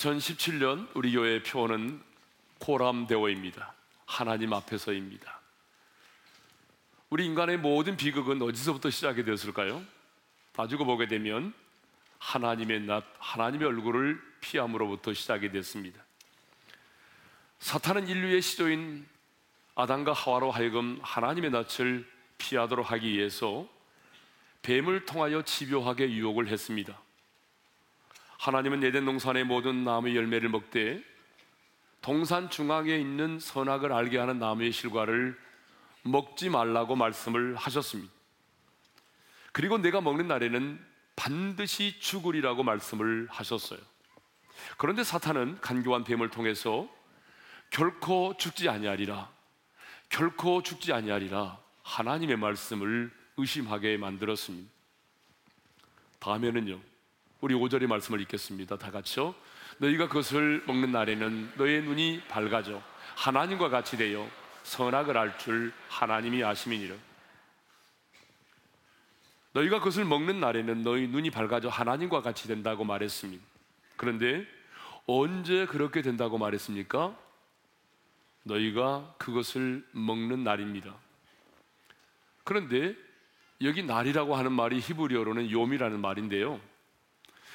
2017년 우리 교회의 표어는 코람대오입니다. 하나님 앞에서입니다. 우리 인간의 모든 비극은 어디서부터 시작이 되었을까요? 따지고 보게 되면 하나님의 낯, 하나님의 얼굴을 피함으로부터 시작이 됐습니다. 사탄은 인류의 시조인 아담과 하와로 하여금 하나님의 낯을 피하도록 하기 위해서 뱀을 통하여 집요하게 유혹을 했습니다. 하나님은 예덴 동산의 모든 나무의 열매를 먹되 동산 중앙에 있는 선악을 알게 하는 나무의 실과를 먹지 말라고 말씀을 하셨습니다. 그리고 내가 먹는 날에는 반드시 죽으리라고 말씀을 하셨어요. 그런데 사탄은 간교한 뱀을 통해서 결코 죽지 아니하리라. 결코 죽지 아니하리라. 하나님의 말씀을 의심하게 만들었습니다. 다음에는요. 우리 5절의 말씀을 읽겠습니다. 다 같이요. 너희가 그것을 먹는 날에는 너의 눈이 밝아져 하나님과 같이 되어 선악을 알 줄 하나님이 아심이니라. 너희가 그것을 먹는 날에는 너희 눈이 밝아져 하나님과 같이 된다고 말했습니다. 그런데 언제 그렇게 된다고 말했습니까? 너희가 그것을 먹는 날입니다. 그런데 여기 날이라고 하는 말이 히브리어로는 요미라는 말인데요.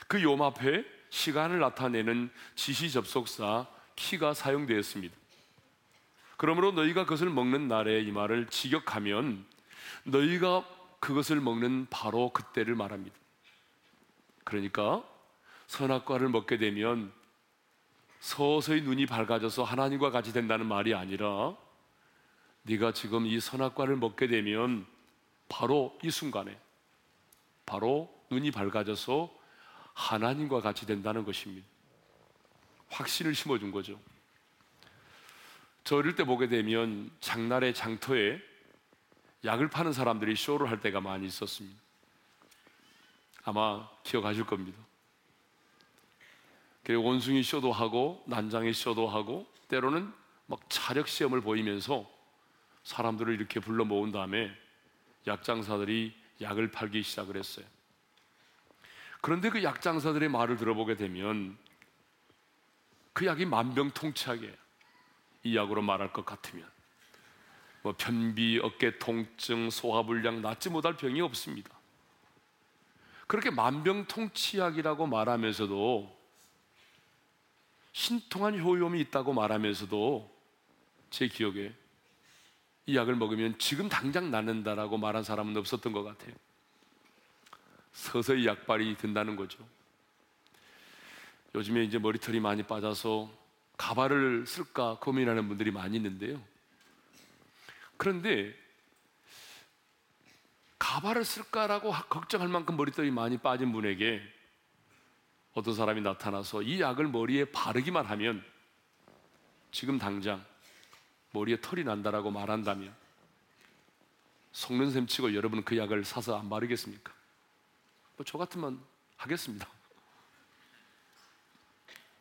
그 요 앞에 시간을 나타내는 지시 접속사 키가 사용되었습니다. 그러므로 너희가 그것을 먹는 날에 이 말을 직역하면 너희가 그것을 먹는 바로 그때를 말합니다. 그러니까 선악과를 먹게 되면 서서히 눈이 밝아져서 하나님과 같이 된다는 말이 아니라 네가 지금 이 선악과를 먹게 되면 바로 이 순간에 바로 눈이 밝아져서 하나님과 같이 된다는 것입니다. 확신을 심어준 거죠. 저 어릴 때 보게 되면 장날의 장터에 약을 파는 사람들이 쇼를 할 때가 많이 있었습니다. 아마 기억하실 겁니다. 그리고 원숭이 쇼도 하고 난장의 쇼도 하고 때로는 막 차력 시험을 보이면서 사람들을 이렇게 불러 모은 다음에 약장사들이 약을 팔기 시작을 했어요. 그런데 그 약장사들의 말을 들어보게 되면 그 약이 만병통치하게 이 약으로 말할 것 같으면 뭐 편비, 어깨 통증, 소화불량 낫지 못할 병이 없습니다. 그렇게 만병통치약이라고 말하면서도 신통한 효용이 있다고 말하면서도 제 기억에 이 약을 먹으면 지금 당장 낫는다라고 말한 사람은 없었던 것 같아요. 서서히 약발이 된다는 거죠. 요즘에 이제 머리털이 많이 빠져서 가발을 쓸까 고민하는 분들이 많이 있는데요. 그런데 가발을 쓸까라고 걱정할 만큼 머리털이 많이 빠진 분에게 어떤 사람이 나타나서 이 약을 머리에 바르기만 하면 지금 당장 머리에 털이 난다라고 말한다면 속는 셈 치고 여러분은 그 약을 사서 안 바르겠습니까? 뭐 저 같으면 하겠습니다.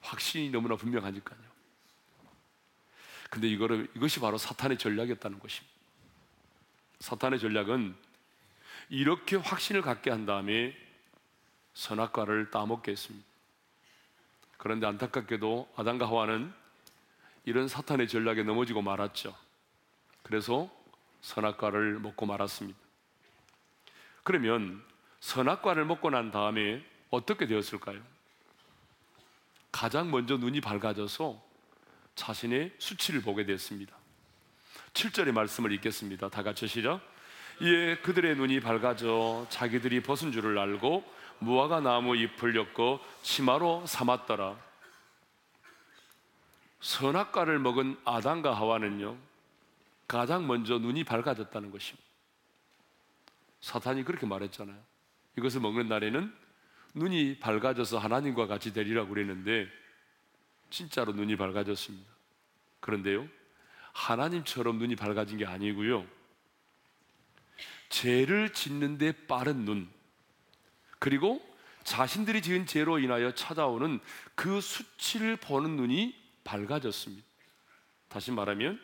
확신이 너무나 분명하니까요. 근데 이거를, 이것이 바로 사탄의 전략이었다는 것입니다. 사탄의 전략은 이렇게 확신을 갖게 한 다음에 선악과를 따먹게 했습니다. 그런데 안타깝게도 아담과 하와는 이런 사탄의 전략에 넘어지고 말았죠. 그래서 선악과를 먹고 말았습니다. 그러면 선악과를 먹고 난 다음에 어떻게 되었을까요? 가장 먼저 눈이 밝아져서 자신의 수치를 보게 되었습니다. 7절의 말씀을 읽겠습니다. 다 같이 시작. 이에 그들의 눈이 밝아져 자기들이 벗은 줄을 알고 무화과 나무 잎을 엮고 치마로 삼았더라. 선악과를 먹은 아담과 하와는요, 가장 먼저 눈이 밝아졌다는 것입니다. 사탄이 그렇게 말했잖아요. 이것을 먹는 날에는 눈이 밝아져서 하나님과 같이 되리라고 그랬는데 진짜로 눈이 밝아졌습니다. 그런데요, 하나님처럼 눈이 밝아진 게 아니고요. 죄를 짓는데 빠른 눈, 그리고 자신들이 지은 죄로 인하여 찾아오는 그 수치를 보는 눈이 밝아졌습니다. 다시 말하면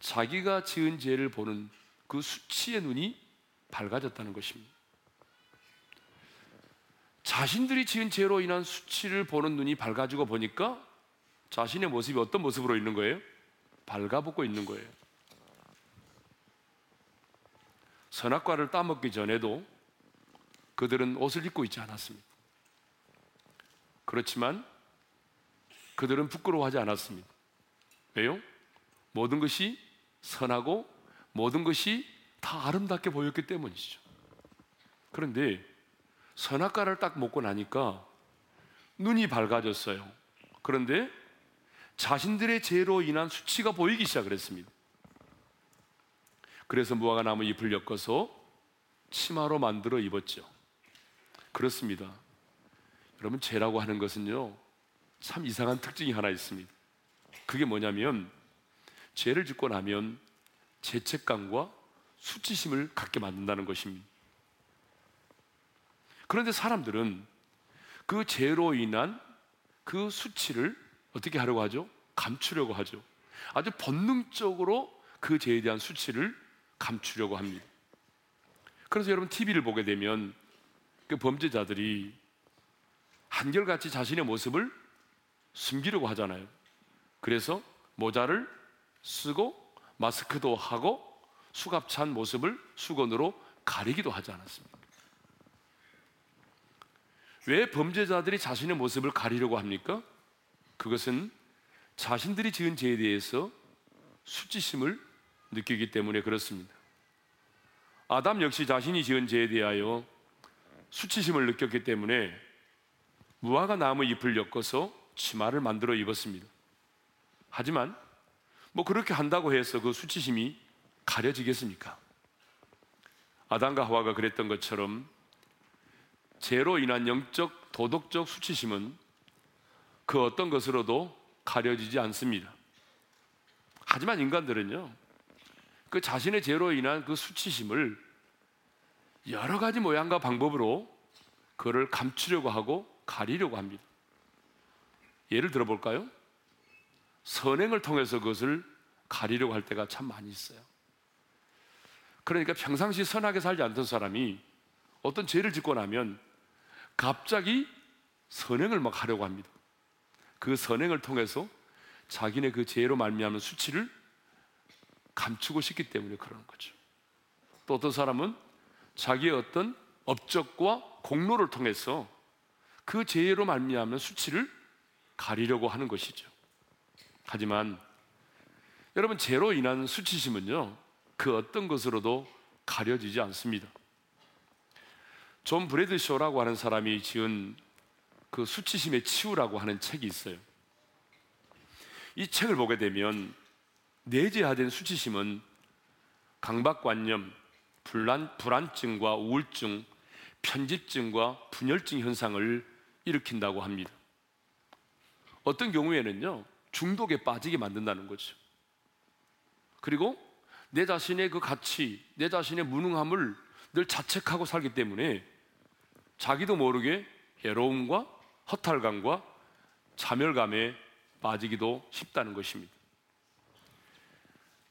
자기가 지은 죄를 보는 그 수치의 눈이 밝아졌다는 것입니다. 자신들이 지은 죄로 인한 수치를 보는 눈이 밝아지고 보니까 자신의 모습이 어떤 모습으로 있는 거예요? 발가벗고 있는 거예요. 선악과를 따먹기 전에도 그들은 옷을 입고 있지 않았습니다. 그렇지만 그들은 부끄러워하지 않았습니다. 왜요? 모든 것이 선하고 모든 것이 다 아름답게 보였기 때문이죠. 그런데 선악과를 딱 먹고 나니까 눈이 밝아졌어요. 그런데 자신들의 죄로 인한 수치가 보이기 시작했습니다. 그래서 무화과 나무 잎을 엮어서 치마로 만들어 입었죠. 그렇습니다. 여러분 죄라고 하는 것은요 참 이상한 특징이 하나 있습니다. 그게 뭐냐면 죄를 짓고 나면 죄책감과 수치심을 갖게 만든다는 것입니다. 그런데 사람들은 그 죄로 인한 그 수치를 어떻게 하려고 하죠? 감추려고 하죠. 아주 본능적으로 그 죄에 대한 수치를 감추려고 합니다. 그래서 여러분 TV를 보게 되면 그 범죄자들이 한결같이 자신의 모습을 숨기려고 하잖아요. 그래서 모자를 쓰고 마스크도 하고 수갑 찬 모습을 수건으로 가리기도 하지 않았습니까? 왜 범죄자들이 자신의 모습을 가리려고 합니까? 그것은 자신들이 지은 죄에 대해서 수치심을 느끼기 때문에 그렇습니다. 아담 역시 자신이 지은 죄에 대하여 수치심을 느꼈기 때문에 무화과 나무 잎을 엮어서 치마를 만들어 입었습니다. 하지만 뭐 그렇게 한다고 해서 그 수치심이 가려지겠습니까? 아담과 하와가 그랬던 것처럼 죄로 인한 영적 도덕적 수치심은 그 어떤 것으로도 가려지지 않습니다. 하지만 인간들은요, 그 자신의 죄로 인한 그 수치심을 여러 가지 모양과 방법으로 그를 감추려고 하고 가리려고 합니다. 예를 들어볼까요? 선행을 통해서 그것을 가리려고 할 때가 참 많이 있어요. 그러니까 평상시 선하게 살지 않던 사람이 어떤 죄를 짓고 나면 갑자기 선행을 막 하려고 합니다. 그 선행을 통해서 자기네 그 죄로 말미암은 수치를 감추고 싶기 때문에 그러는 거죠. 또 어떤 사람은 자기의 어떤 업적과 공로를 통해서 그 죄로 말미암은 수치를 가리려고 하는 것이죠. 하지만 여러분 죄로 인한 수치심은요 그 어떤 것으로도 가려지지 않습니다. 존 브래드쇼라고 하는 사람이 지은 그 수치심의 치유라고 하는 책이 있어요. 이 책을 보게 되면 내재화된 수치심은 강박관념, 불안, 불안증과 우울증, 편집증과 분열증 현상을 일으킨다고 합니다. 어떤 경우에는요, 중독에 빠지게 만든다는 거죠. 그리고 내 자신의 그 가치, 내 자신의 무능함을 늘 자책하고 살기 때문에 자기도 모르게 괴로움과 허탈감과 자멸감에 빠지기도 쉽다는 것입니다.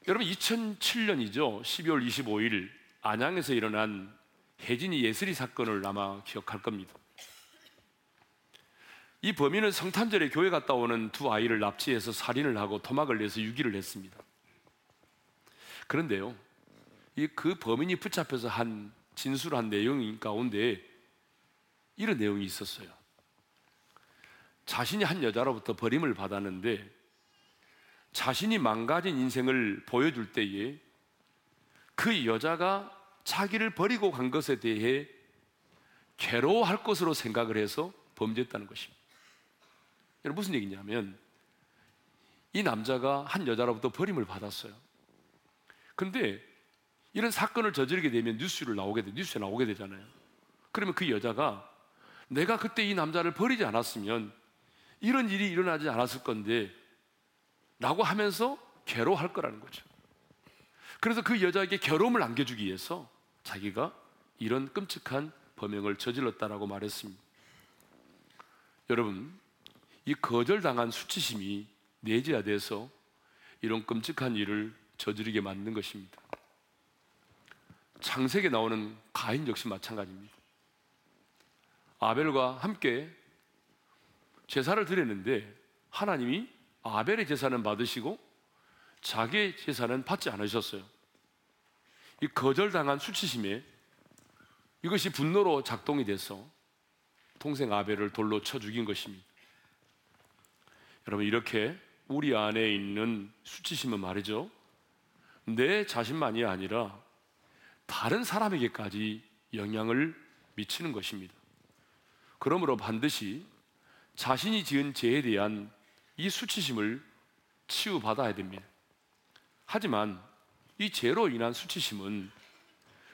여러분 2007년이죠. 12월 25일 안양에서 일어난 혜진이 예슬이 사건을 아마 기억할 겁니다. 이 범인은 성탄절에 교회 갔다 오는 두 아이를 납치해서 살인을 하고 토막을 내서 유기를 했습니다. 그런데요, 이 그 범인이 붙잡혀서 한 진술한 내용 가운데 이런 내용이 있었어요. 자신이 한 여자로부터 버림을 받았는데 자신이 망가진 인생을 보여줄 때에 그 여자가 자기를 버리고 간 것에 대해 괴로워할 것으로 생각을 해서 범죄했다는 것입니다. 여러분 무슨 얘기냐면 이 남자가 한 여자로부터 버림을 받았어요. 근데 이런 사건을 저지르게 되면 뉴스를 나오게 돼, 뉴스에 나오게 되잖아요. 그러면 그 여자가 내가 그때 이 남자를 버리지 않았으면 이런 일이 일어나지 않았을 건데 라고 하면서 괴로워할 거라는 거죠. 그래서 그 여자에게 괴로움을 안겨주기 위해서 자기가 이런 끔찍한 범행을 저질렀다라고 말했습니다. 여러분, 이 거절당한 수치심이 내재화돼서 이런 끔찍한 일을 저지르게 만든 것입니다. 창세기에 나오는 가인 역시 마찬가지입니다. 아벨과 함께 제사를 드렸는데 하나님이 아벨의 제사는 받으시고 자기의 제사는 받지 않으셨어요. 이 거절당한 수치심에 이것이 분노로 작동이 돼서 동생 아벨을 돌로 쳐 죽인 것입니다. 여러분 이렇게 우리 안에 있는 수치심은 말이죠. 내 자신만이 아니라 다른 사람에게까지 영향을 미치는 것입니다. 그러므로 반드시 자신이 지은 죄에 대한 이 수치심을 치유받아야 됩니다. 하지만 이 죄로 인한 수치심은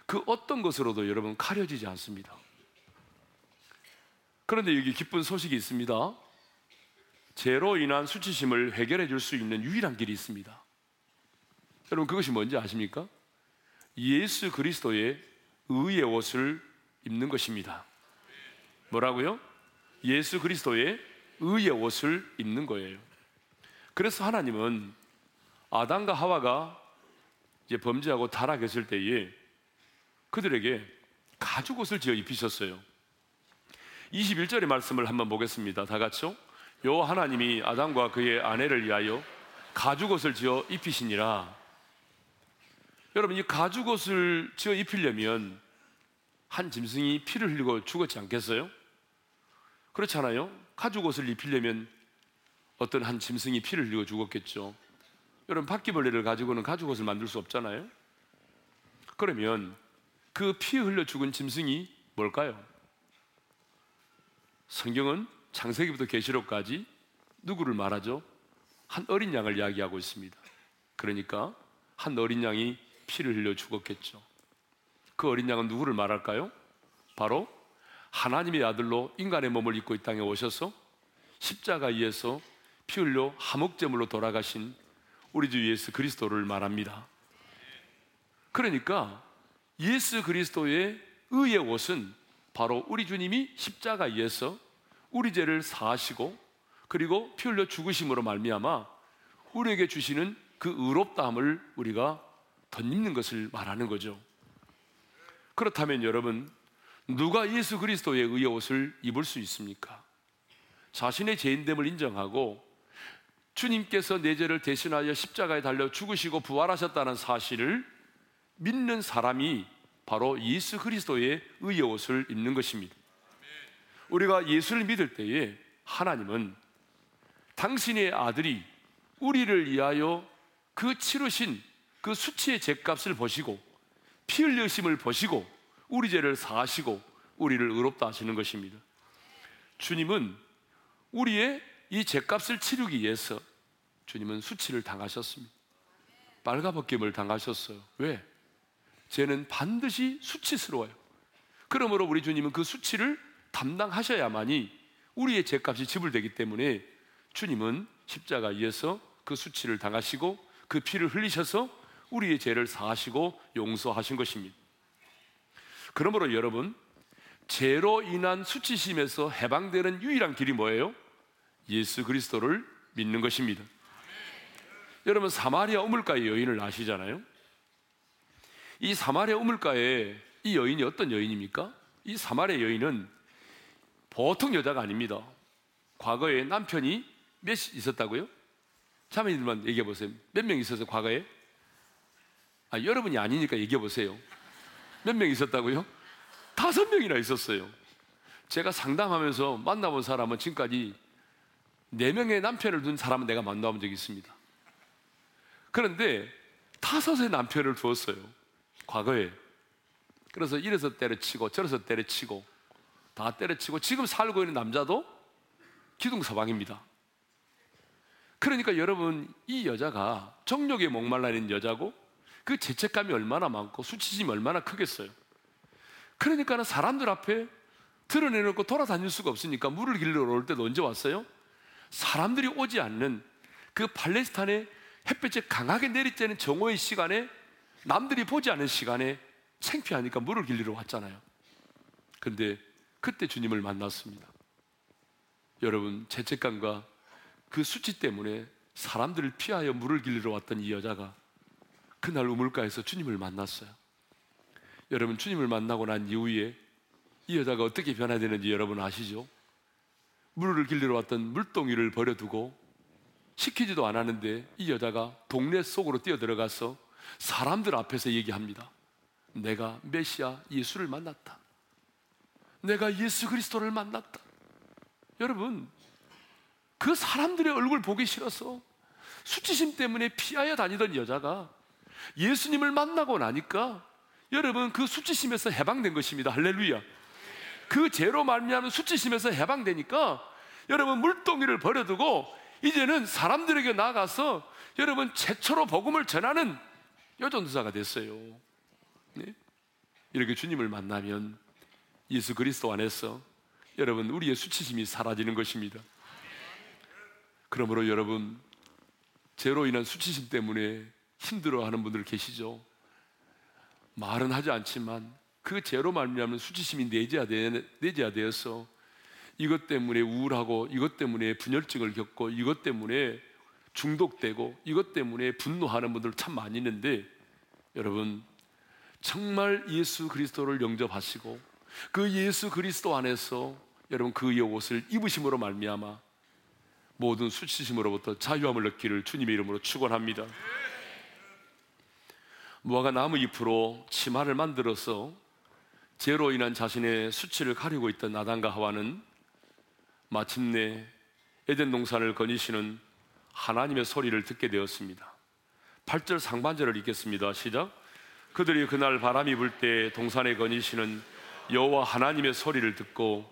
그 어떤 것으로도 여러분 가려지지 않습니다. 그런데 여기 기쁜 소식이 있습니다. 죄로 인한 수치심을 해결해 줄 수 있는 유일한 길이 있습니다. 여러분 그것이 뭔지 아십니까? 예수 그리스도의 의의 옷을 입는 것입니다. 뭐라고요? 예수 그리스도의 의의 옷을 입는 거예요. 그래서 하나님은 아담과 하와가 이제 범죄하고 타락했을 때에 그들에게 가죽 옷을 지어 입히셨어요. 21절의 말씀을 한번 보겠습니다. 다 같이요. 요 하나님이 아담과 그의 아내를 위하여 가죽 옷을 지어 입히시니라. 여러분 이 가죽 옷을 지어 입히려면 한 짐승이 피를 흘리고 죽었지 않겠어요? 그렇잖아요. 가죽 옷을 입히려면 어떤 한 짐승이 피를 흘리고 죽었겠죠. 여러분 바퀴벌레를 가지고는 가죽 옷을 만들 수 없잖아요. 그러면 그 피 흘려 죽은 짐승이 뭘까요? 성경은 창세기부터 계시록까지 누구를 말하죠? 한 어린 양을 이야기하고 있습니다. 그러니까 한 어린 양이 피를 흘려 죽었겠죠. 그 어린 양은 누구를 말할까요? 바로 하나님의 아들로 인간의 몸을 입고 이 땅에 오셔서 십자가에서 피 흘려 하목제물로 돌아가신 우리 주 예수 그리스도를 말합니다. 그러니까 예수 그리스도의 의의 옷은 바로 우리 주님이 십자가에서 우리 죄를 사하시고 그리고 피 흘려 죽으심으로 말미암아 우리에게 주시는 그 의롭다함을 우리가 덧입는 것을 말하는 거죠. 그렇다면 여러분 누가 예수 그리스도의 의의 옷을 입을 수 있습니까? 자신의 죄인됨을 인정하고 주님께서 내 죄를 대신하여 십자가에 달려 죽으시고 부활하셨다는 사실을 믿는 사람이 바로 예수 그리스도의 의의 옷을 입는 것입니다. 우리가 예수를 믿을 때에 하나님은 당신의 아들이 우리를 위하여 그 치르신 그 수치의 죄값을 보시고 피 흘리심을 보시고 우리 죄를 사하시고 우리를 의롭다 하시는 것입니다. 주님은 우리의 이 죄값을 치르기 위해서 주님은 수치를 당하셨습니다. 빨가벗김을 당하셨어요. 왜? 죄는 반드시 수치스러워요. 그러므로 우리 주님은 그 수치를 담당하셔야만이 우리의 죄값이 지불되기 때문에 주님은 십자가 위에서 그 수치를 당하시고 그 피를 흘리셔서 우리의 죄를 사하시고 용서하신 것입니다. 그러므로 여러분, 죄로 인한 수치심에서 해방되는 유일한 길이 뭐예요? 예수 그리스도를 믿는 것입니다. 여러분, 사마리아 우물가의 여인을 아시잖아요? 이 사마리아 우물가에 이 여인이 어떤 여인입니까? 이 사마리아 여인은 보통 여자가 아닙니다. 과거에 남편이 몇 있었다고요? 자매님들만 얘기해 보세요. 몇 명 있었어요, 과거에? 아, 여러분이 아니니까 얘기해 보세요. 몇 명 있었다고요? 다섯 명이나 있었어요. 제가 상담하면서 만나본 사람은 지금까지 네 명의 남편을 둔 사람은 내가 만나본 적이 있습니다. 그런데 다섯의 남편을 두었어요. 과거에. 그래서 이래서 때려치고 저래서 때려치고 다 때려치고 지금 살고 있는 남자도 기둥서방입니다. 그러니까 여러분 이 여자가 정욕에 목말라 있는 여자고 그 죄책감이 얼마나 많고 수치심이 얼마나 크겠어요. 그러니까는 사람들 앞에 드러내놓고 돌아다닐 수가 없으니까 물을 길러 올 때도 언제 왔어요? 사람들이 오지 않는 그 팔레스타인의 햇볕이 강하게 내리쬐는 정오의 시간에 남들이 보지 않는 시간에 창피하니까 물을 길리러 왔잖아요. 근데 그때 주님을 만났습니다. 여러분, 죄책감과 그 수치 때문에 사람들을 피하여 물을 길리러 왔던 이 여자가 그날 우물가에서 주님을 만났어요. 여러분, 주님을 만나고 난 이후에 이이 여자가 어떻게 변화되는지 여러분 아시죠? 물을 길러 왔던 물동이를 버려두고 시키지도 않았는데 이 여자가 동네 속으로 뛰어들어가서 사람들 앞에서 얘기합니다. 내가 메시아 예수를 만났다. 내가 예수 그리스도를 만났다. 여러분, 그 사람들의 얼굴 보기 싫어서 수치심 때문에 피하여 다니던 여자가 예수님을 만나고 나니까 여러분 그 수치심에서 해방된 것입니다. 할렐루야. 그 죄로 말미암은 수치심에서 해방되니까 여러분 물동이를 버려두고 이제는 사람들에게 나가서 여러분 최초로 복음을 전하는 여전도사가 됐어요. 네? 이렇게 주님을 만나면 예수 그리스도 안에서 여러분 우리의 수치심이 사라지는 것입니다. 그러므로 여러분 죄로 인한 수치심 때문에 힘들어하는 분들 계시죠. 말은 하지 않지만 그 죄로 말미암은 수치심이 내재화되어서 이것 때문에 우울하고 이것 때문에 분열증을 겪고 이것 때문에 중독되고 이것 때문에 분노하는 분들 참 많이 있는데 여러분 정말 예수 그리스도를 영접하시고 그 예수 그리스도 안에서 여러분 그의 옷을 입으심으로 말미암아 모든 수치심으로부터 자유함을 얻기를 주님의 이름으로 축원합니다. 무화과 나무 잎으로 치마를 만들어서 죄로 인한 자신의 수치를 가리고 있던 아담과 하와는 마침내 에덴 동산을 거니시는 하나님의 소리를 듣게 되었습니다. 8절 상반절을 읽겠습니다. 시작. 그들이 그날 바람이 불 때 동산에 거니시는 여호와 하나님의 소리를 듣고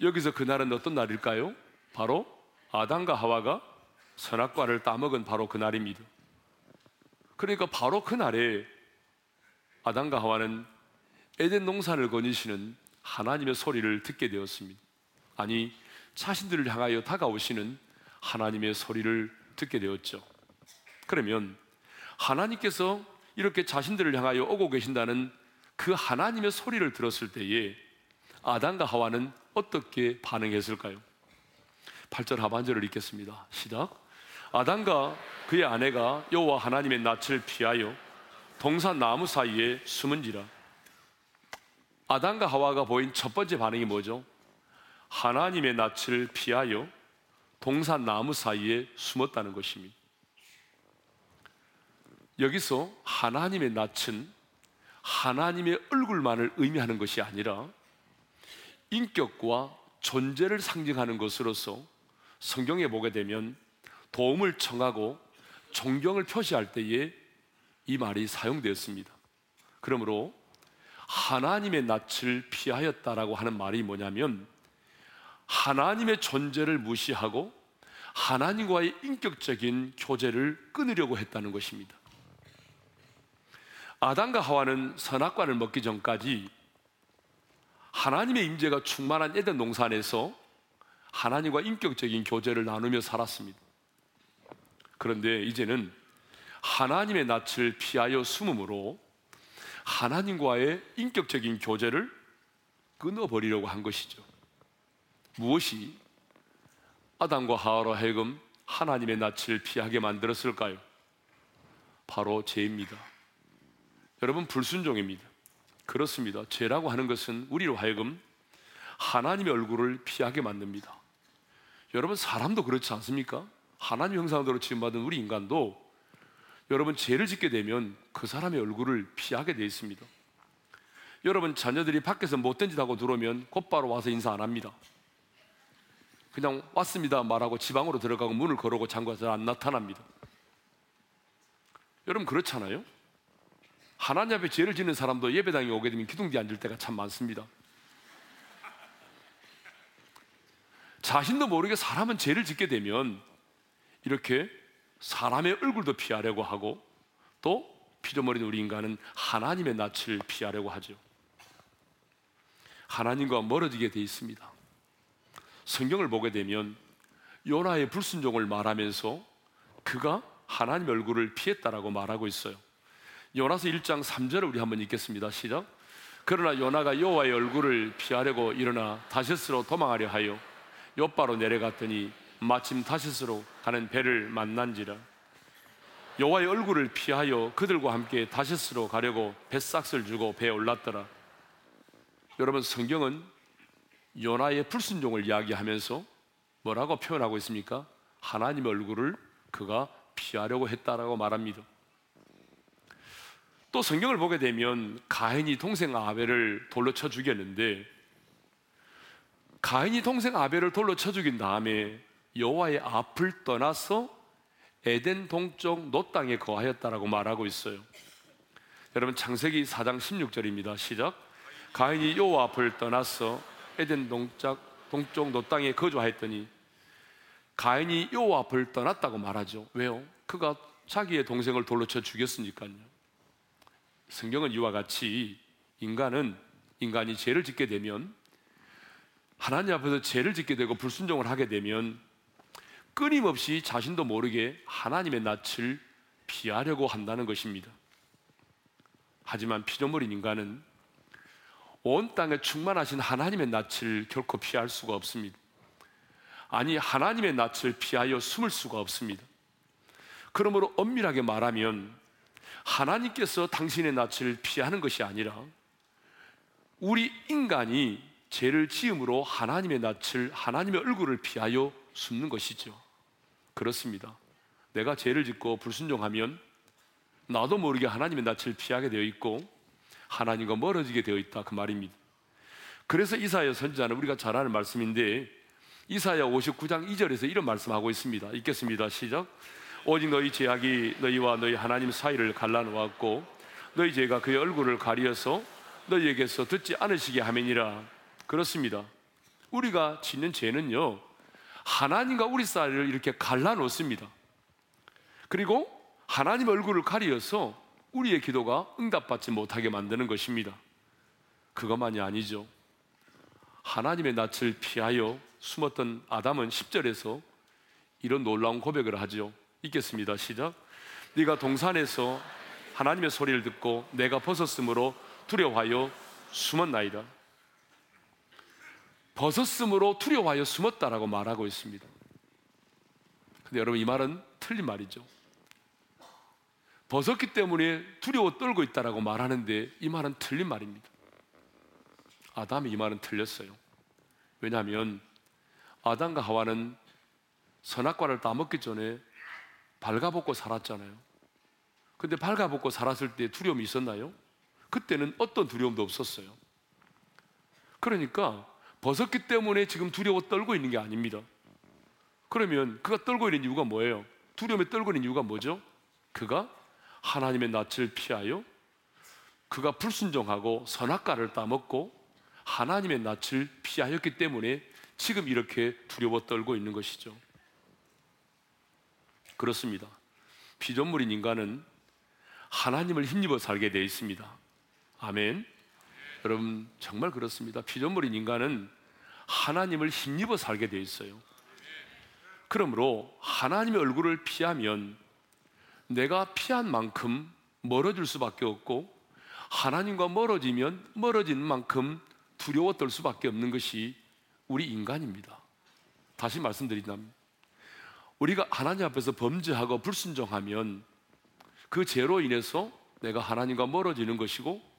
여기서 그날은 어떤 날일까요? 바로 아담과 하와가 선악과를 따먹은 바로 그날입니다. 그러니까 바로 그날에 아담과 하와는 에덴 농산을 거니시는 하나님의 소리를 듣게 되었습니다. 아니 자신들을 향하여 다가오시는 하나님의 소리를 듣게 되었죠. 그러면 하나님께서 이렇게 자신들을 향하여 오고 계신다는 그 하나님의 소리를 들었을 때에 아담과 하와는 어떻게 반응했을까요? 8절 하반절을 읽겠습니다. 시작. 아담과 그의 아내가 여호와 하나님의 낯을 피하여 동산 나무 사이에 숨은지라. 아담과 하와가 보인 첫 번째 반응이 뭐죠? 하나님의 낯을 피하여 동산 나무 사이에 숨었다는 것입니다. 여기서 하나님의 낯은 하나님의 얼굴만을 의미하는 것이 아니라 인격과 존재를 상징하는 것으로서 성경에 보게 되면 도움을 청하고 존경을 표시할 때에 이 말이 사용되었습니다. 그러므로 하나님의 낯을 피하였다라고 하는 말이 뭐냐면 하나님의 존재를 무시하고 하나님과의 인격적인 교제를 끊으려고 했다는 것입니다. 아담과 하와는 선악과를 먹기 전까지 하나님의 임재가 충만한 에덴 농산에서 하나님과 인격적인 교제를 나누며 살았습니다. 그런데 이제는 하나님의 낯을 피하여 숨음으로 하나님과의 인격적인 교제를 끊어버리려고 한 것이죠. 무엇이 아담과 하와로 하여금 하나님의 낯을 피하게 만들었을까요? 바로 죄입니다. 여러분 불순종입니다. 그렇습니다. 죄라고 하는 것은 우리로 하여금 하나님의 얼굴을 피하게 만듭니다. 여러분 사람도 그렇지 않습니까? 하나님 형상으로 지음받은 우리 인간도 여러분 죄를 짓게 되면 그 사람의 얼굴을 피하게 되어 있습니다. 여러분 자녀들이 밖에서 못된 짓 하고 들어오면 곧바로 와서 인사 안 합니다. 그냥 왔습니다 말하고 지방으로 들어가고 문을 걸어고 장구가 안 나타납니다. 여러분 그렇잖아요? 하나님 앞에 죄를 짓는 사람도 예배당에 오게 되면 기둥 뒤에 앉을 때가 참 많습니다. 자신도 모르게 사람은 죄를 짓게 되면 이렇게 사람의 얼굴도 피하려고 하고 또 피조물인 우리 인간은 하나님의 낯을 피하려고 하죠. 하나님과 멀어지게 돼 있습니다. 성경을 보게 되면 요나의 불순종을 말하면서 그가 하나님 얼굴을 피했다라고 말하고 있어요. 요나서 1장 3절을 우리 한번 읽겠습니다. 시작. 그러나 요나가 여호와의 얼굴을 피하려고 일어나 다시스로 도망하려 하여 옆바로 내려갔더니 마침 다시스로 가는 배를 만난지라 여호와의 얼굴을 피하여 그들과 함께 다시스로 가려고 뱃삭을 주고 배에 올랐더라. 여러분 성경은 요나의 불순종을 이야기하면서 뭐라고 표현하고 있습니까? 하나님의 얼굴을 그가 피하려고 했다라고 말합니다. 또 성경을 보게 되면 가인이 동생 아벨을 돌로 쳐 죽였는데 가인이 동생 아벨을 돌로 쳐 죽인 다음에 여호와의 앞을 떠나서 에덴 동쪽 놋 땅에 거하였다라고 말하고 있어요. 여러분 창세기 4장 16절입니다. 시작. 가인이 여호와 앞을 떠나서 에덴 동쪽 동쪽 놋 땅에 거주하였더니 가인이 여호와 앞을 떠났다고 말하죠. 왜요? 그가 자기의 동생을 돌로 쳐 죽였으니까요. 성경은 이와 같이 인간은 인간이 죄를 짓게 되면 하나님 앞에서 죄를 짓게 되고 불순종을 하게 되면 끊임없이 자신도 모르게 하나님의 낯을 피하려고 한다는 것입니다. 하지만 피조물인 인간은 온 땅에 충만하신 하나님의 낯을 결코 피할 수가 없습니다. 아니, 하나님의 낯을 피하여 숨을 수가 없습니다. 그러므로 엄밀하게 말하면 하나님께서 당신의 낯을 피하는 것이 아니라 우리 인간이 죄를 지음으로 하나님의 낯을, 하나님의 얼굴을 피하여 숨는 것이죠. 그렇습니다. 내가 죄를 짓고 불순종하면 나도 모르게 하나님의 낯을 피하게 되어 있고 하나님과 멀어지게 되어 있다 그 말입니다. 그래서 이사야 선지자는 우리가 잘 아는 말씀인데 이사야 59장 2절에서 이런 말씀하고 있습니다. 읽겠습니다. 시작. 오직 너희 죄악이 너희와 너희 하나님 사이를 갈라놓았고 너희 죄가 그의 얼굴을 가리어서 너희에게서 듣지 않으시게 하매니라. 그렇습니다. 우리가 짓는 죄는요. 하나님과 우리 사이를 이렇게 갈라놓습니다. 그리고 하나님 얼굴을 가리어서 우리의 기도가 응답받지 못하게 만드는 것입니다. 그것만이 아니죠. 하나님의 낯을 피하여 숨었던 아담은 10절에서 이런 놀라운 고백을 하죠. 읽겠습니다. 시작. 네가 동산에서 하나님의 소리를 듣고 내가 벗었으므로 두려워하여 숨었나이다. 벗었으므로 두려워하여 숨었다라고 말하고 있습니다. 근데 여러분 이 말은 틀린 말이죠. 벗었기 때문에 두려워 떨고 있다라고 말하는데 이 말은 틀린 말입니다. 아담이 이 말은 틀렸어요. 왜냐하면 아담과 하와는 선악과를 따먹기 전에 발가벗고 살았잖아요. 근데 발가벗고 살았을 때 두려움이 있었나요? 그때는 어떤 두려움도 없었어요. 그러니까 벗었기 때문에 지금 두려워 떨고 있는 게 아닙니다. 그러면 그가 떨고 있는 이유가 뭐예요? 두려움에 떨고 있는 이유가 뭐죠? 그가 하나님의 낯을 피하여 그가 불순종하고 선악과를 따먹고 하나님의 낯을 피하였기 때문에 지금 이렇게 두려워 떨고 있는 것이죠. 그렇습니다. 피조물인 인간은 하나님을 힘입어 살게 되어 있습니다. 아멘. 여러분 정말 그렇습니다. 피조물인 인간은 하나님을 힘입어 살게 되어 있어요. 그러므로 하나님의 얼굴을 피하면 내가 피한 만큼 멀어질 수밖에 없고 하나님과 멀어지면 멀어지는 만큼 두려워 떨 수밖에 없는 것이 우리 인간입니다. 다시 말씀드린다면 우리가 하나님 앞에서 범죄하고 불순종하면 그 죄로 인해서 내가 하나님과 멀어지는 것이고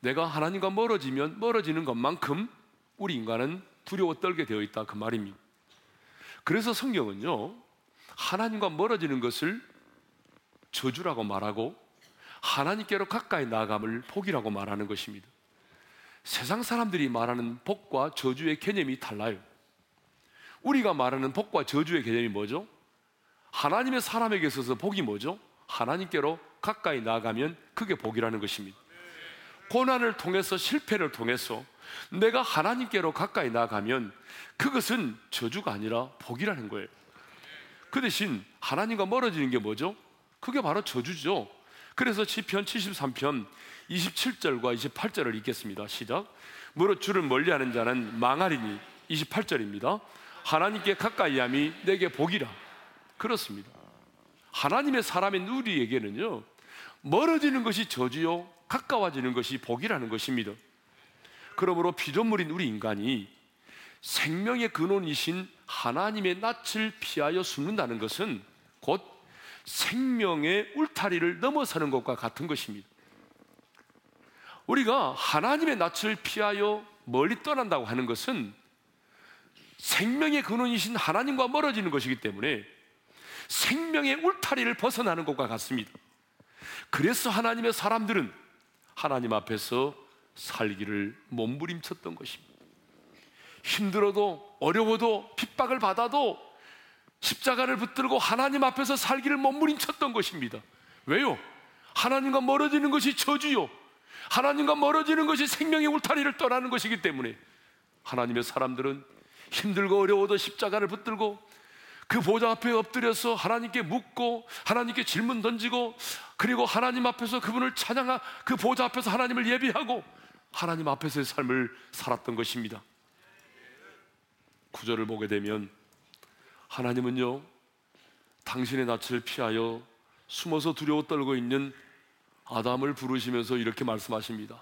내가 하나님과 멀어지면 멀어지는 것만큼 우리 인간은 두려워 떨게 되어 있다 그 말입니다. 그래서 성경은요 하나님과 멀어지는 것을 저주라고 말하고 하나님께로 가까이 나아감을 복이라고 말하는 것입니다. 세상 사람들이 말하는 복과 저주의 개념이 달라요. 우리가 말하는 복과 저주의 개념이 뭐죠? 하나님의 사람에게 있어서 복이 뭐죠? 하나님께로 가까이 나아가면 그게 복이라는 것입니다. 고난을 통해서 실패를 통해서 내가 하나님께로 가까이 나아가면 그것은 저주가 아니라 복이라는 거예요. 그 대신 하나님과 멀어지는 게 뭐죠? 그게 바로 저주죠. 그래서 시편 73편 27절과 28절을 읽겠습니다. 시작. 무릇 주를 멀리하는 자는 망하리니 28절입니다. 하나님께 가까이함이 내게 복이라. 그렇습니다. 하나님의 사람인 우리에게는요 멀어지는 것이 저주요 가까워지는 것이 복이라는 것입니다. 그러므로 피조물인 우리 인간이 생명의 근원이신 하나님의 낯을 피하여 숨는다는 것은 곧 생명의 울타리를 넘어서는 것과 같은 것입니다. 우리가 하나님의 낯을 피하여 멀리 떠난다고 하는 것은 생명의 근원이신 하나님과 멀어지는 것이기 때문에 생명의 울타리를 벗어나는 것과 같습니다. 그래서 하나님의 사람들은 하나님 앞에서 살기를 몸부림쳤던 것입니다. 힘들어도 어려워도 핍박을 받아도 십자가를 붙들고 하나님 앞에서 살기를 몸부림쳤던 것입니다. 왜요? 하나님과 멀어지는 것이 저주요. 하나님과 멀어지는 것이 생명의 울타리를 떠나는 것이기 때문에 하나님의 사람들은 힘들고 어려워도 십자가를 붙들고 그 보좌 앞에 엎드려서 하나님께 묻고 하나님께 질문 던지고 그리고 하나님 앞에서 그분을 찬양하 그 보좌 앞에서 하나님을 예비하고 하나님 앞에서의 삶을 살았던 것입니다. 구절을 보게 되면 하나님은요 당신의 낯을 피하여 숨어서 두려워 떨고 있는 아담을 부르시면서 이렇게 말씀하십니다.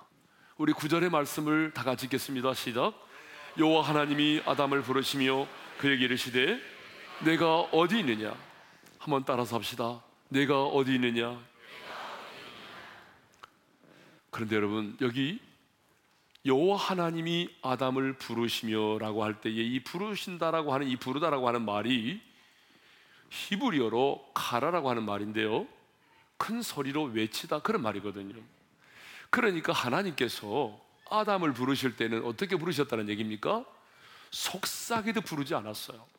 우리 구절의 말씀을 다 같이 읽겠습니다. 시작. 여호와 하나님이 아담을 부르시며 그에게 이르시되 내가 어디 있느냐? 한번 따라서 합시다. 내가 어디 있느냐? 그런데 여러분 여기 여호와 하나님이 아담을 부르시며라고 할 때에 이 부르신다라고 하는 이 부르다라고 하는 말이 히브리어로 가라라고 하는 말인데요. 큰 소리로 외치다 그런 말이거든요. 그러니까 하나님께서 아담을 부르실 때는 어떻게 부르셨다는 얘기입니까? 속삭이듯 부르지 않았어요.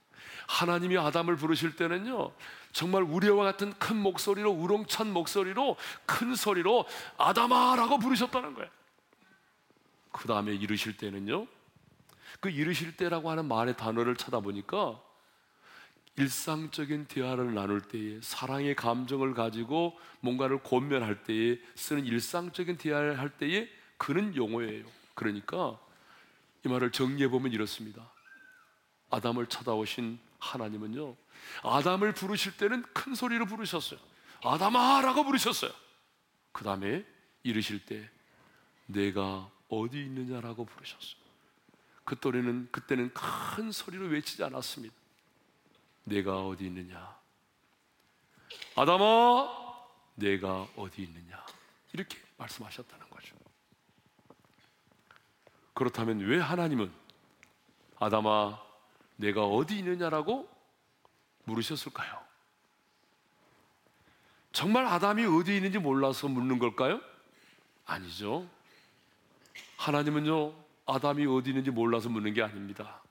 하나님이 아담을 부르실 때는요, 정말 우리와 같은 큰 목소리로, 우렁찬 목소리로, 큰 소리로 아담아 라고 부르셨다는 거예요. 그 다음에 이르실 때는요, 그 이르실 때라고 하는 말의 단어를 찾아보니까 일상적인 대화를 나눌 때에 사랑의 감정을 가지고 뭔가를 권면할 때에 쓰는 일상적인 대화를 할 때에 그는 용어예요. 그러니까 이 말을 정리해 보면 이렇습니다. 아담을 찾아오신 하나님은요. 아담을 부르실 때는 큰 소리로 부르셨어요. 아담아 라고 부르셨어요. 그 다음에 이르실 때 내가 어디 있느냐라고 부르셨어요. 그 또래는 그때는 큰 소리로 외치지 않았습니다. 내가 어디 있느냐? 아담아, 내가 어디 있느냐? 이렇게 말씀하셨다는 거죠. 그렇다면 왜 하나님은 아담아, 내가 어디 있느냐라고 물으셨을까요? 정말 아담이 어디 있는지 몰라서 묻는 걸까요? 아니죠. 하나님은요, 아담이 어디 있는지 몰라서 묻는 게 아닙니다.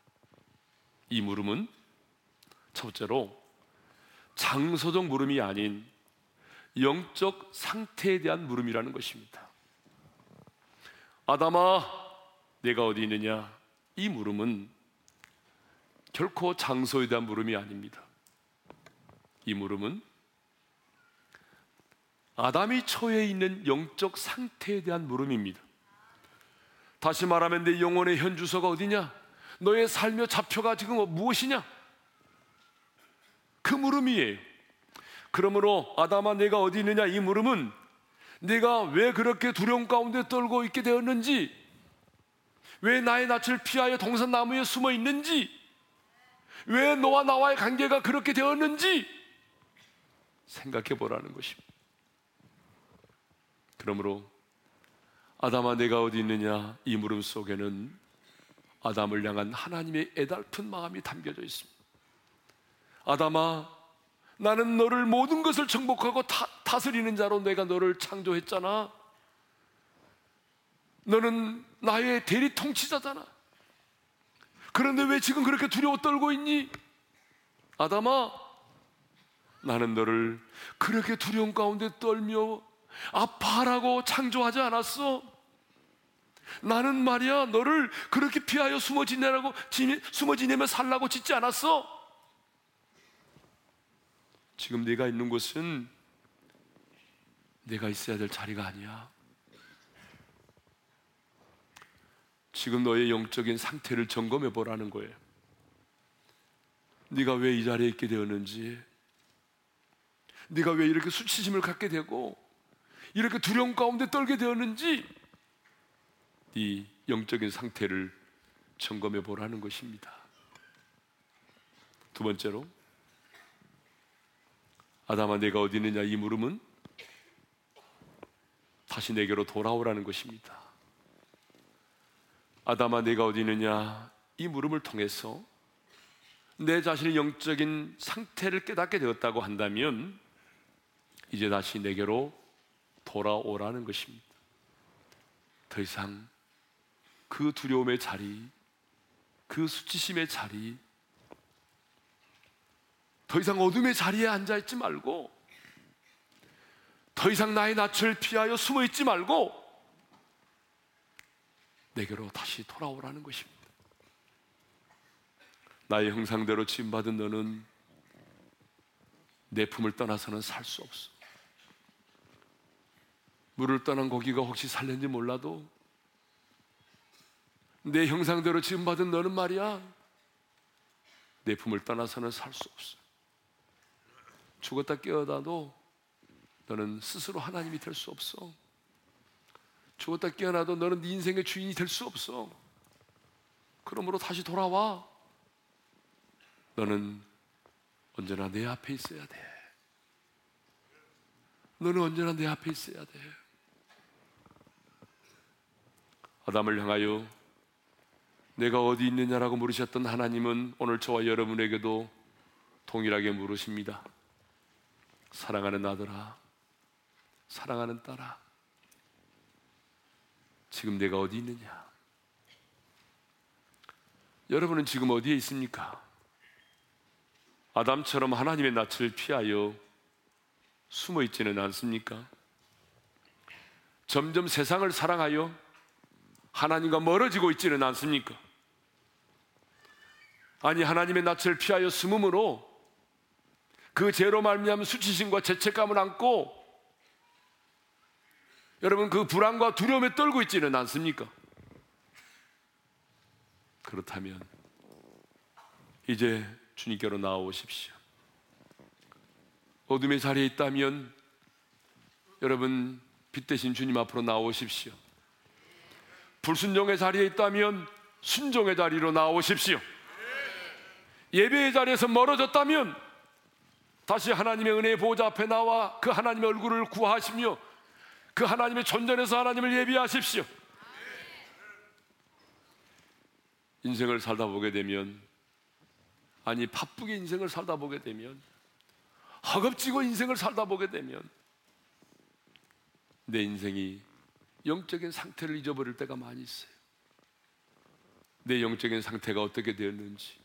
이 물음은 첫째로 장소적 물음이 아닌 영적 상태에 대한 물음이라는 것입니다. 아담아, 내가 어디 있느냐? 이 물음은 결코 장소에 대한 물음이 아닙니다. 이 물음은 아담이 처해 있는 영적 상태에 대한 물음입니다. 다시 말하면 내 영혼의 현주소가 어디냐? 너의 삶의 좌표가 지금 무엇이냐? 그 물음이에요. 그러므로 아담아 내가 어디 있느냐 이 물음은 내가 왜 그렇게 두려움 가운데 떨고 있게 되었는지 왜 나의 낯을 피하여 동산나무에 숨어 있는지 왜 너와 나와의 관계가 그렇게 되었는지 생각해 보라는 것입니다. 그러므로 아담아 내가 어디 있느냐 이 물음 속에는 아담을 향한 하나님의 애달픈 마음이 담겨져 있습니다. 아담아, 나는 너를 모든 것을 정복하고 다, 다스리는 자로 내가 너를 창조했잖아. 너는 나의 대리 통치자잖아. 그런데 왜 지금 그렇게 두려워 떨고 있니? 아담아, 나는 너를 그렇게 두려움 가운데 떨며 아파라고 창조하지 않았어. 나는 말이야, 너를 그렇게 피하여 숨어 지내라고, 숨어 지내며 살라고 짓지 않았어. 지금 네가 있는 곳은 내가 있어야 될 자리가 아니야. 지금 너의 영적인 상태를 점검해 보라는 거예요. 네가 왜 이 자리에 있게 되었는지, 네가 왜 이렇게 수치심을 갖게 되고 이렇게 두려움 가운데 떨게 되었는지 네 영적인 상태를 점검해 보라는 것입니다. 두 번째로 아담아 내가 어디 있느냐 이 물음은 다시 내게로 돌아오라는 것입니다. 아담아 내가 어디 있느냐 이 물음을 통해서 내 자신의 영적인 상태를 깨닫게 되었다고 한다면 이제 다시 내게로 돌아오라는 것입니다. 더 이상 그 두려움의 자리, 그 수치심의 자리, 더 이상 어둠의 자리에 앉아 있지 말고, 더 이상 나의 낯을 피하여 숨어 있지 말고, 내게로 다시 돌아오라는 것입니다. 나의 형상대로 지음받은 너는 내 품을 떠나서는 살 수 없어. 물을 떠난 고기가 혹시 살는지 몰라도 내 형상대로 지음받은 너는 말이야. 내 품을 떠나서는 살 수 없어. 죽었다 깨어나도 너는 스스로 하나님이 될 수 없어. 죽었다 깨어나도 너는 네 인생의 주인이 될 수 없어. 그러므로 다시 돌아와. 너는 언제나 내 앞에 있어야 돼. 너는 언제나 내 앞에 있어야 돼. 아담을 향하여 내가 어디 있느냐라고 물으셨던 하나님은 오늘 저와 여러분에게도 동일하게 물으십니다. 사랑하는 아들아, 사랑하는 딸아, 지금 내가 어디 있느냐? 여러분은 지금 어디에 있습니까? 아담처럼 하나님의 낯을 피하여 숨어 있지는 않습니까? 점점 세상을 사랑하여 하나님과 멀어지고 있지는 않습니까? 아니 하나님의 낯을 피하여 숨음으로 그 죄로 말미암은 수치심과 죄책감을 안고 여러분 그 불안과 두려움에 떨고 있지는 않습니까? 그렇다면 이제 주님께로 나오십시오. 어둠의 자리에 있다면 여러분 빛 대신 주님 앞으로 나오십시오. 불순종의 자리에 있다면 순종의 자리로 나오십시오. 예배의 자리에서 멀어졌다면 다시 하나님의 은혜의 보좌 앞에 나와 그 하나님의 얼굴을 구하시며 그 하나님의 존전에서 하나님을 예비하십시오. 인생을 살다 보게 되면 아니 바쁘게 인생을 살다 보게 되면 허겁지고 인생을 살다 보게 되면 내 인생이 영적인 상태를 잊어버릴 때가 많이 있어요. 내 영적인 상태가 어떻게 되었는지,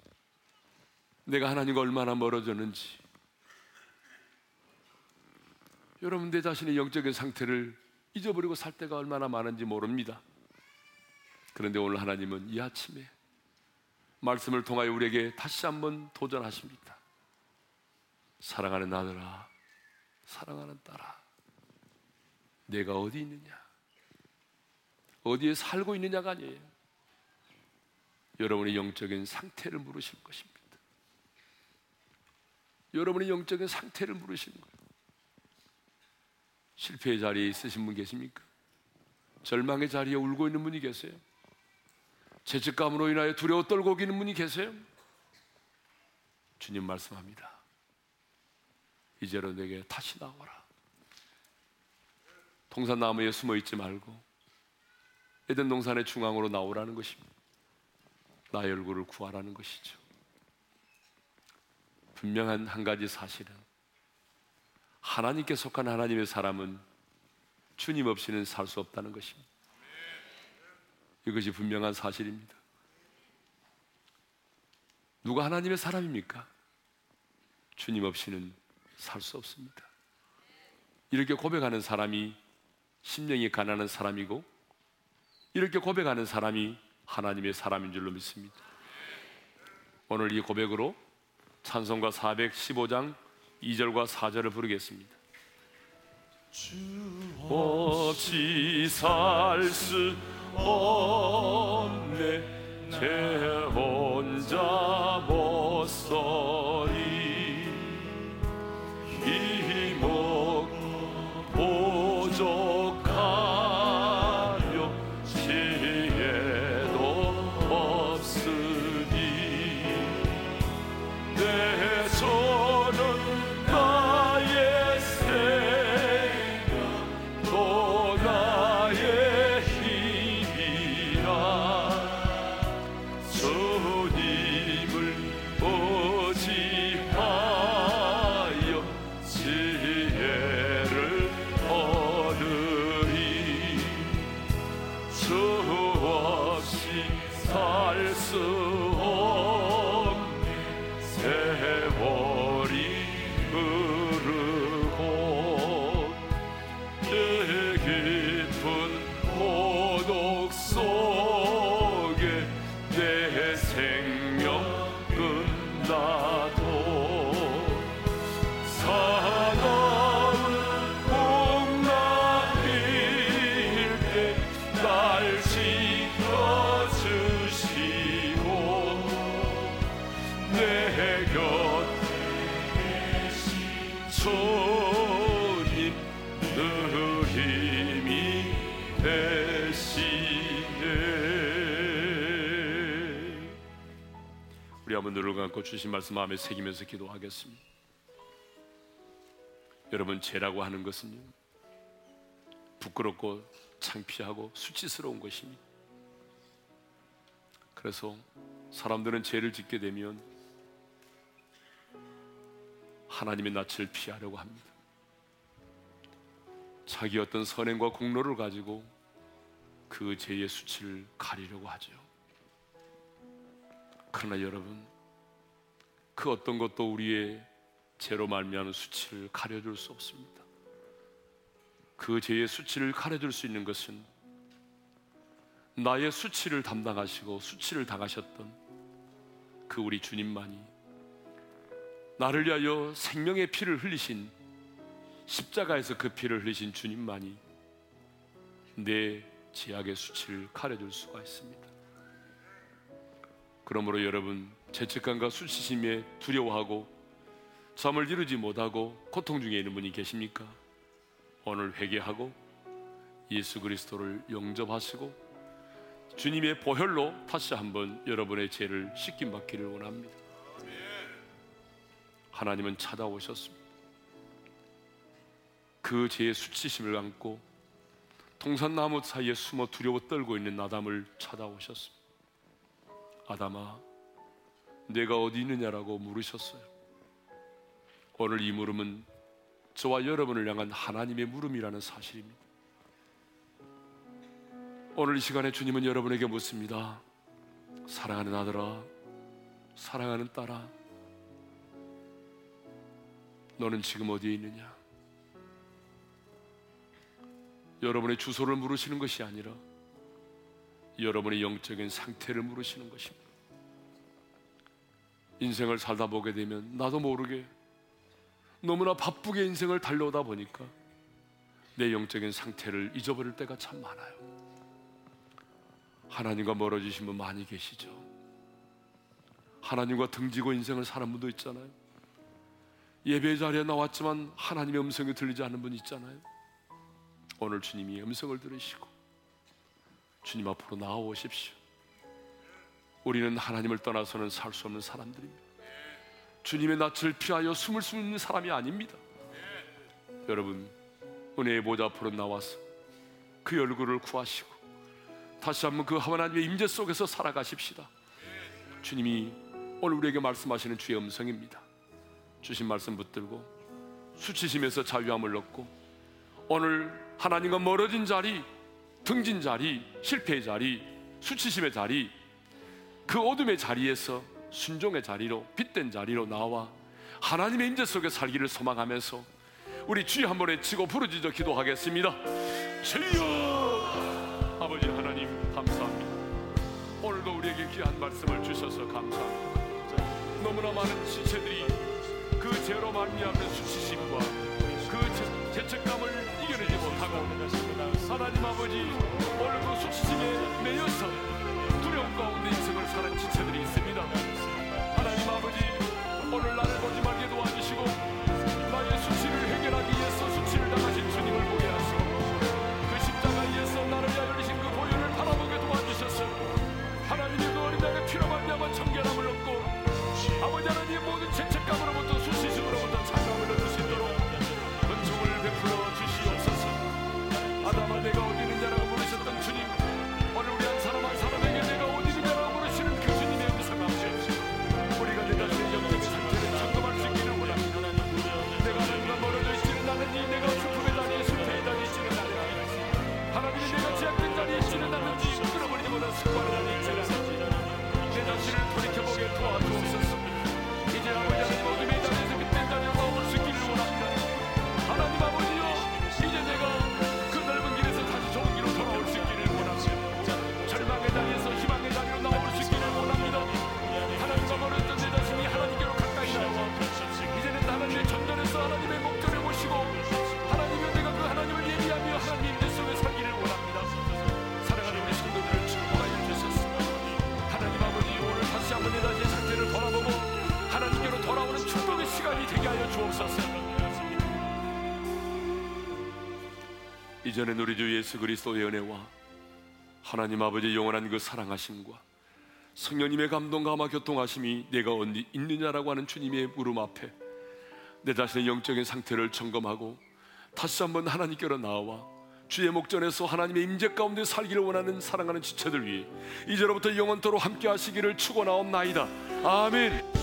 내가 하나님과 얼마나 멀어졌는지, 여러분 내 자신의 영적인 상태를 잊어버리고 살 때가 얼마나 많은지 모릅니다. 그런데 오늘 하나님은 이 아침에 말씀을 통하여 우리에게 다시 한번 도전하십니다. 사랑하는 아들아, 사랑하는 딸아, 내가 어디 있느냐? 어디에 살고 있느냐가 아니에요. 여러분의 영적인 상태를 물으실 것입니다. 여러분의 영적인 상태를 물으시는 거예요. 실패의 자리에 있으신 분 계십니까? 절망의 자리에 울고 있는 분이 계세요? 죄책감으로 인하여 두려워 떨고 있는 분이 계세요? 주님 말씀합니다. 이제로 내게 다시 나오라. 동산나무에 숨어 있지 말고 에덴 동산의 중앙으로 나오라는 것입니다. 나의 얼굴을 구하라는 것이죠. 분명한 한 가지 사실은 하나님께 속한 하나님의 사람은 주님 없이는 살 수 없다는 것입니다. 이것이 분명한 사실입니다. 누가 하나님의 사람입니까? 주님 없이는 살 수 없습니다. 이렇게 고백하는 사람이 심령이 가난한 사람이고 이렇게 고백하는 사람이 하나님의 사람인 줄로 믿습니다. 오늘 이 고백으로 찬송가 415장 2절과 4절을 부르겠습니다. 주 없이 살 수 없네 제 혼자 못 서 감고 주신 말씀 마음에 새기면서 기도하겠습니다 여러분 죄라고 하는 것은요 부끄럽고 창피하고 수치스러운 것입니다 그래서 사람들은 죄를 짓게 되면 하나님의 낯을 피하려고 합니다. 자기 어떤 선행과 공로를 가지고 그 죄의 수치를 가리려고 하죠. 그러나 여러분, 그 어떤 것도 우리의 죄로 말미암은 수치를 가려줄 수 없습니다. 그 죄의 수치를 가려줄 수 있는 것은 나의 수치를 담당하시고 수치를 당하셨던 그 우리 주님만이 나를 위하여 생명의 피를 흘리신 십자가에서 그 피를 흘리신 주님만이 내 제약의 수치를 가려줄 수가 있습니다. 그러므로 여러분 죄책감과 수치심에 두려워하고 잠을 이루지 못하고 고통 중에 있는 분이 계십니까? 오늘 회개하고 예수 그리스도를 영접하시고 주님의 보혈로 다시 한번 여러분의 죄를 씻김 받기를 원합니다. 하나님은 찾아오셨습니다. 그 죄의 수치심을 안고 동산나무 사이에 숨어 두려워 떨고 있는 아담을 찾아오셨습니다. 아담아, 내가 어디 있느냐라고 물으셨어요. 오늘 이 물음은 저와 여러분을 향한 하나님의 물음이라는 사실입니다. 오늘 이 시간에 주님은 여러분에게 묻습니다. 사랑하는 아들아, 사랑하는 딸아, 너는 지금 어디에 있느냐? 여러분의 주소를 물으시는 것이 아니라 여러분의 영적인 상태를 물으시는 것입니다. 인생을 살다 보게 되면 나도 모르게 너무나 바쁘게 인생을 달려오다 보니까 내 영적인 상태를 잊어버릴 때가 참 많아요. 하나님과 멀어지신 분 많이 계시죠. 하나님과 등지고 인생을 사는 분도 있잖아요. 예배 자리에 나왔지만 하나님의 음성이 들리지 않는 분 있잖아요. 오늘 주님이 음성을 들으시고 주님 앞으로 나아오십시오. 우리는 하나님을 떠나서는 살 수 없는 사람들입니다. 주님의 낯을 피하여 숨을 수 있는 사람이 아닙니다. 여러분, 은혜의 보좌 앞으로 나와서 그 얼굴을 구하시고 다시 한번 그 하나님의 임재 속에서 살아가십시다. 주님이 오늘 우리에게 말씀하시는 주의 음성입니다. 주신 말씀 붙들고 수치심에서 자유함을 얻고 오늘 하나님과 멀어진 자리, 등진 자리, 실패의 자리, 수치심의 자리, 그 어둠의 자리에서 순종의 자리로 빛된 자리로 나와 하나님의 임재 속에 살기를 소망하면서 우리 주여 한번 외치고 부르짖어 기도하겠습니다. 주여 아버지 하나님 감사합니다. 오늘도 우리에게 귀한 말씀을 주셔서 감사합니다. 너무나 많은 지체들이 그 죄로 말미암는 수치심과 그 죄책감을 이겨내지 못하고 하나님 아버지 오늘 그 수치심에 매여서 가운데 인생을 사는 지체들이 있습니다. 하나님 아버지 오늘 나를 보지 말게 도와주시고 나의 수치를 해결하기 위해서 수치를 당하신 주님을 보게 하시고 그 십자가에서 나를 위하여 흘리신 그 보혈을 바라보게 도와주셔서 하나님의 그 어린 양의 피로 말미암아 청결함을 얻고 아버지 하나님 모든 죄책감으로부터 수치심으로부터 이전에 우리 주 예수 그리스도의 은혜와 하나님 아버지 영원한 그 사랑하심과 성령님의 감동 감화 교통하심이 내가 어디 있느냐라고 하는 주님의 물음 앞에 내 자신의 영적인 상태를 점검하고 다시 한번 하나님께로 나와 주의 목전에서 하나님의 임재 가운데 살기를 원하는 사랑하는 지체들 위해 이제로부터 영원토록 함께 하시기를 축원하옵나이다. 아멘.